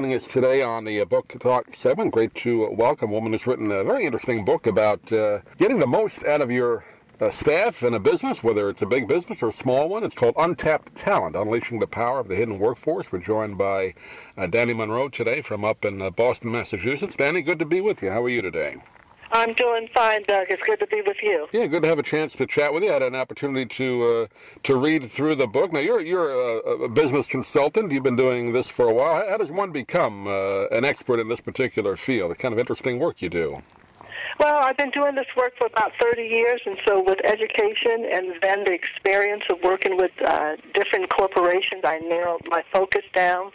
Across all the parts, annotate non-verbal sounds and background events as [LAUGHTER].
joining us today on the uh, Book Talk segment. Great to welcome a woman who's written a very interesting book about uh, getting the most out of your uh, staff in a business, whether it's a big business or a small one. It's called Untapped Talent, Unleashing the Power of the Hidden Workforce. We're joined by uh, Dani Monroe today from up in uh, Boston, Massachusetts. Danny, good to be with you. How are you today? I'm doing fine, Doug. It's good to be with you. Yeah, good to have a chance to chat with you. I had an opportunity to uh, to read through the book. Now, you're you're a, a, business consultant. You've been doing this for a while. How, does one become uh, an expert in this particular field? The kind of interesting work you do. Well, I've been doing this work for about 30 years, and so with education and then the experience of working with uh, different corporations, I narrowed my focus down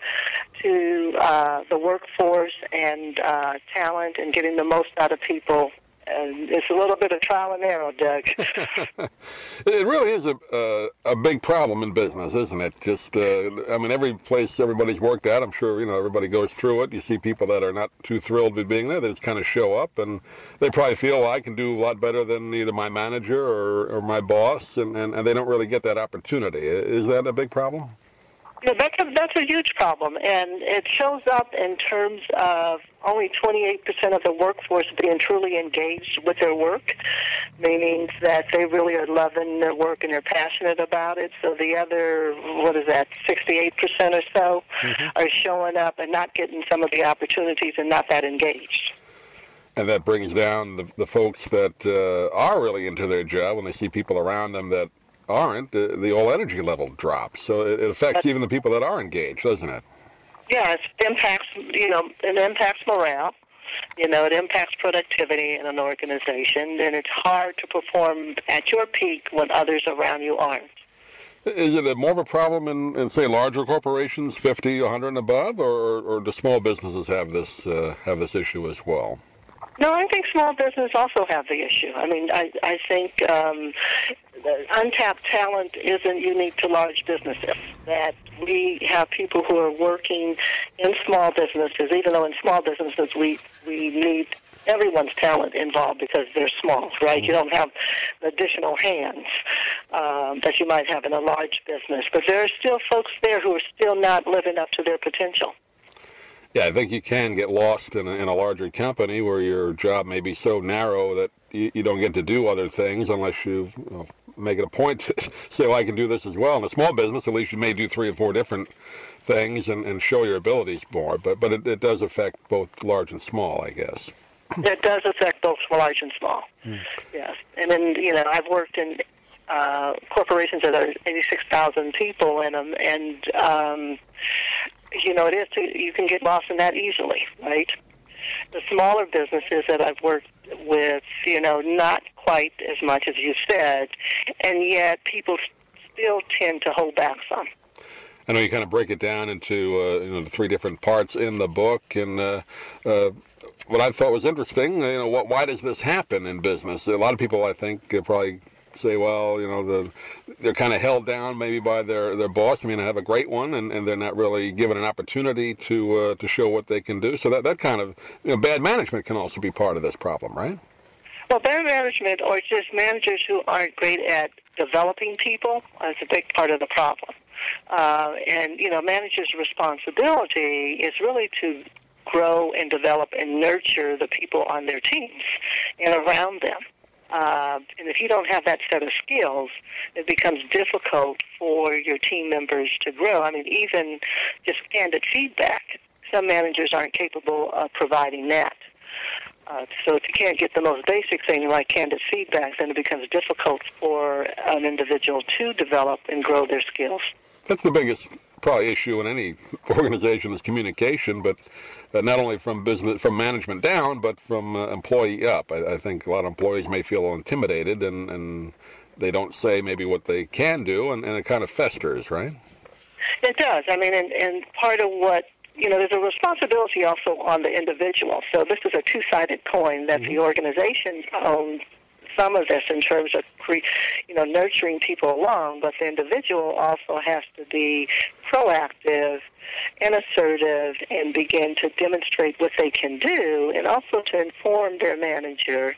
to uh, the workforce and uh, talent and getting the most out of people it's a little bit of trial and error, Doug. [LAUGHS] it really is a uh, a big problem in business, isn't it? Just, uh, I mean, every place everybody's worked at, I'm sure you know everybody goes through it. You see people that are not too thrilled with being there, they just kind of show up, and they probably feel well, I can do a lot better than either my manager or, or my boss, and, and, and they don't really get that opportunity. Is that a big problem? Yeah, that's a, that's a huge problem, and it shows up in terms of only 28% of the workforce being truly engaged with their work, meaning that they really are loving their work and they're passionate about it. So the other, what is that, 68% or so mm-hmm. are showing up and not getting some of the opportunities and not that engaged. And that brings down the, the folks that uh, are really into their job when they see people around them that aren't, the, the whole energy level drops. So it, it affects even the people that are engaged, doesn't it? Yeah, it impacts, you know, it impacts morale. You know, it impacts productivity in an organization, and it's hard to perform at your peak when others around you aren't. Is it more of a problem in, in say, larger corporations, 50, 100 and above, or, or do small businesses have this uh, have this issue as well? No, I think small business also have the issue. I mean, I I think um, untapped talent isn't unique to large businesses. That we have people who are working in small businesses, even though in small businesses we we need everyone's talent involved because they're small, right? You don't have additional hands um, that you might have in a large business, but there are still folks there who are still not living up to their potential. Yeah, I think you can get lost in a, in a larger company where your job may be so narrow that you, you don't get to do other things unless you, you know, make it a point [LAUGHS] to say, well, I can do this as well. In a small business, at least you may do three or four different things and, and show your abilities more. But but it, it does affect both large and small, I guess. [LAUGHS] It does affect both large and small. Mm. Yes, and then you know I've worked in uh, corporations that are 86,000 people in them, and um, you know, it is you can get lost in that easily, right? The smaller businesses that I've worked with, you know, not quite as much as you said, and yet people still tend to hold back some. I know you kind of break it down into uh, you know the three different parts in the book, and uh, uh, what I thought was interesting, you know, what, why does this happen in business? A lot of people, I think, probably say, well, you know, the, they're kind of held down maybe by their, their boss. I mean, I have a great one, and, and they're not really given an opportunity to uh, to show what they can do. So that, that kind of you know, bad management can also be part of this problem, right? Well, bad management or just managers who aren't great at developing people is a big part of the problem. Uh, and, you know, managers' responsibility is really to grow and develop and nurture the people on their teams and around them. Uh, and if you don't have that set of skills, it becomes difficult for your team members to grow. I mean, even just candid feedback, some managers aren't capable of providing that. Uh, so if you can't get the most basic thing like candid feedback, then it becomes difficult for an individual to develop and grow their skills. That's the biggest probably issue in any [LAUGHS] organization is communication, but uh, not only from business from management down, but from uh, employee up. I, I, think a lot of employees may feel intimidated and, and they don't say maybe what they can do, and, and it kind of festers, right? It does. I mean, and, and part of what you know, there's a responsibility also on the individual. So this is a two-sided coin that mm-hmm. the organization owns some of this in terms of cre- you know nurturing people along, but the individual also has to be proactive and assertive and begin to demonstrate what they can do, and also to inform their manager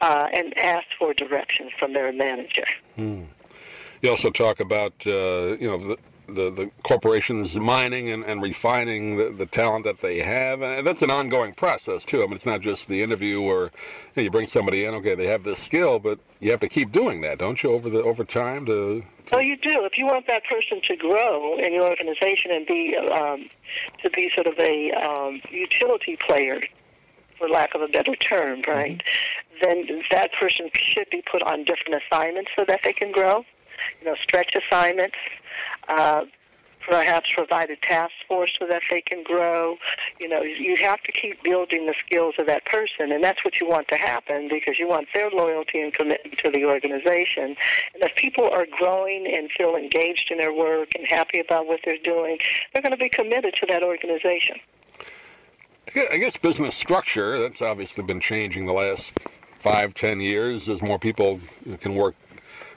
uh, and ask for directions from their manager. Hmm. You also talk about uh, you know the, the, the corporations mining and, and refining the, the talent that they have. And that's an ongoing process, too. I mean, it's not just the interview where you, know, you bring somebody in, okay, they have this skill, but you have to keep doing that, don't you, over the over time to well, you do. If you want that person to grow in your organization and be um, to be sort of a um, utility player, for lack of a better term, right? Mm-hmm. Then that person should be put on different assignments so that they can grow. You know, stretch assignments. Uh, perhaps provide a task force so that they can grow. You know, you have to keep building the skills of that person, and that's what you want to happen because you want their loyalty and commitment to the organization. And if people are growing and feel engaged in their work and happy about what they're doing, they're going to be committed to that organization. I guess business structure, that's obviously been changing the last five, ten years as more people can work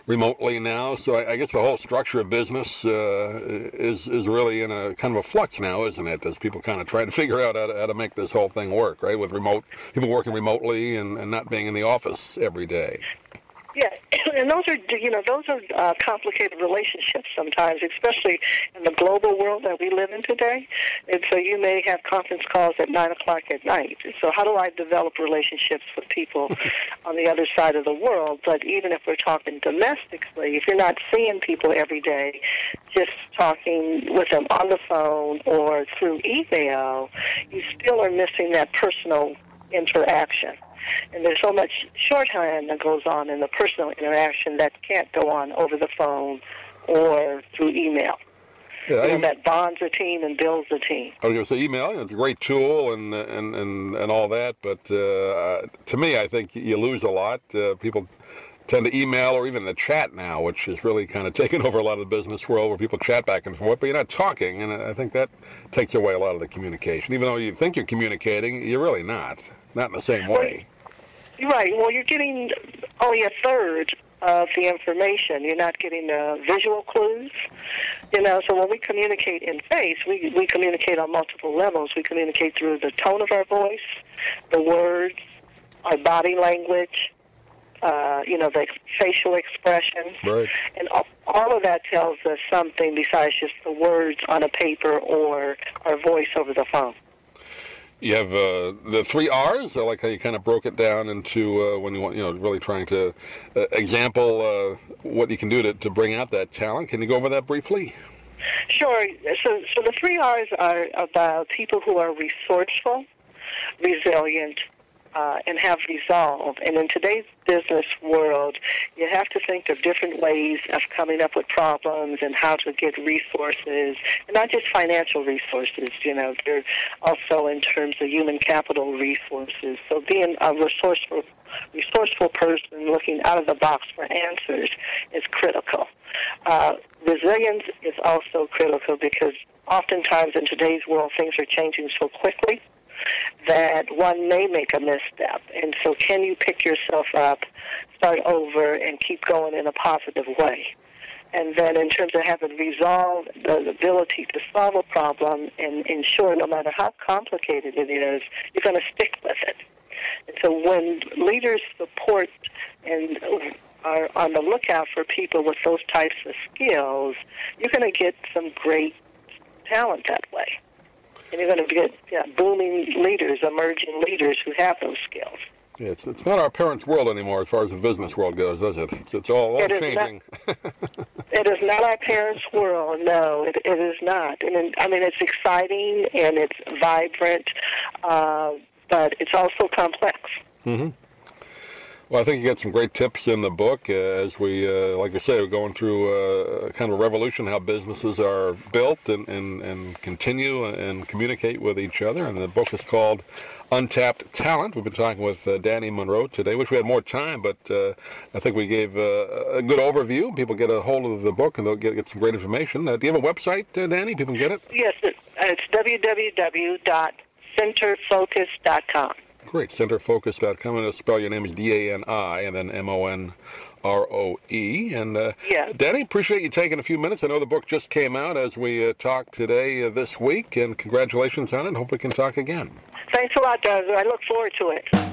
remotely now. So I, I, guess the whole structure of business uh, is is really in a kind of a flux now, isn't it? As people kind of try to [LAUGHS] figure out how to, how to make this whole thing work, right? With remote people working remotely and, and not being in the office every day. Yeah, [COUGHS] and those are you know those are uh, complicated relationships sometimes, especially in the global world that we live in today. And so you may have conference calls at nine o'clock at night. So how do I develop relationships with people [LAUGHS] on the other side of the world? But even if we're talking domestically, if you're not seeing people every day, just talking with them on the phone or through email, you still are missing that personal interaction. And there's so much shorthand that goes on in the personal interaction that can't go on over the phone or through email. Yeah, you know, that bonds a team and builds a team. I was going to say email. It's a great tool and and and, and all that, but uh, to me, I think you lose a lot. Uh, people tend to email or even the chat now, which is really kind of taken [LAUGHS] over a lot of the business world where people chat back and forth, but you're not talking, and I think that takes away a lot of the communication. Even though you think you're communicating, you're really not. Not in the same way. Right. Well, you're getting only a third of the information. You're not getting the visual clues. You know, so when we communicate in face, we, we communicate on multiple levels. We communicate through the tone of our voice, the words, our body language, uh, you know, the facial expressions. Right. And all, all of that tells us something besides just the words on a paper or our voice over the phone. You have uh, the three R's. I like how you kind of broke it down into uh, when you want, you know, really trying to uh, example uh, what you can do to, to bring out that talent. Can you go over that briefly? Sure. So, so the three R's are about people who are resourceful, resilient, uh, and have resolve. And in today's business world, you have to think of different ways of coming up with problems and how to get resources, and not just financial resources. You know, they're also in terms of human capital resources. So being a resourceful resourceful person looking out of the box for answers is critical. Uh, resilience is also critical because oftentimes in today's world things are changing so quickly that one may make a misstep. And so, can you pick yourself up, start over, and keep going in a positive way? And then, in terms of having resolve, the ability to solve a problem and ensure no matter how complicated it is, you're going to stick with it. And so, when leaders support and are on the lookout for people with those types of skills, you're going to get some great talent that way and you're going to get yeah, booming leaders, emerging leaders who have those skills. Yeah, it's, it's not our parents' world anymore as far as the business world goes, is it? It's, it's all, all it changing. Not, [LAUGHS] it is not our parents' world. No, it, it is not. And I mean, it's exciting and it's vibrant, uh, but it's also complex. Mm-hmm. Well, I think you got some great tips in the book uh, as we, uh, like I say, we're going through uh, kind of a revolution how businesses are built and, and, and continue and communicate with each other. And the book is called Untapped Talent. We've been talking with uh, Dani Monroe today. Wish we had more time, but uh, I think we gave uh, a good overview. People get a hold of the book and they'll get, get some great information. do you have a website, Danny? People can get it? Yes, it's www.centerfocus.com. Great. Centerfocus.com. To spell your name is D A N I and then M O N R O E. And uh, yeah. Dani, appreciate you taking a few minutes. I know the book just came out as we uh, talked today uh, this week, and congratulations on it. Hope we can talk again. Thanks a lot, Doug. I look forward to it.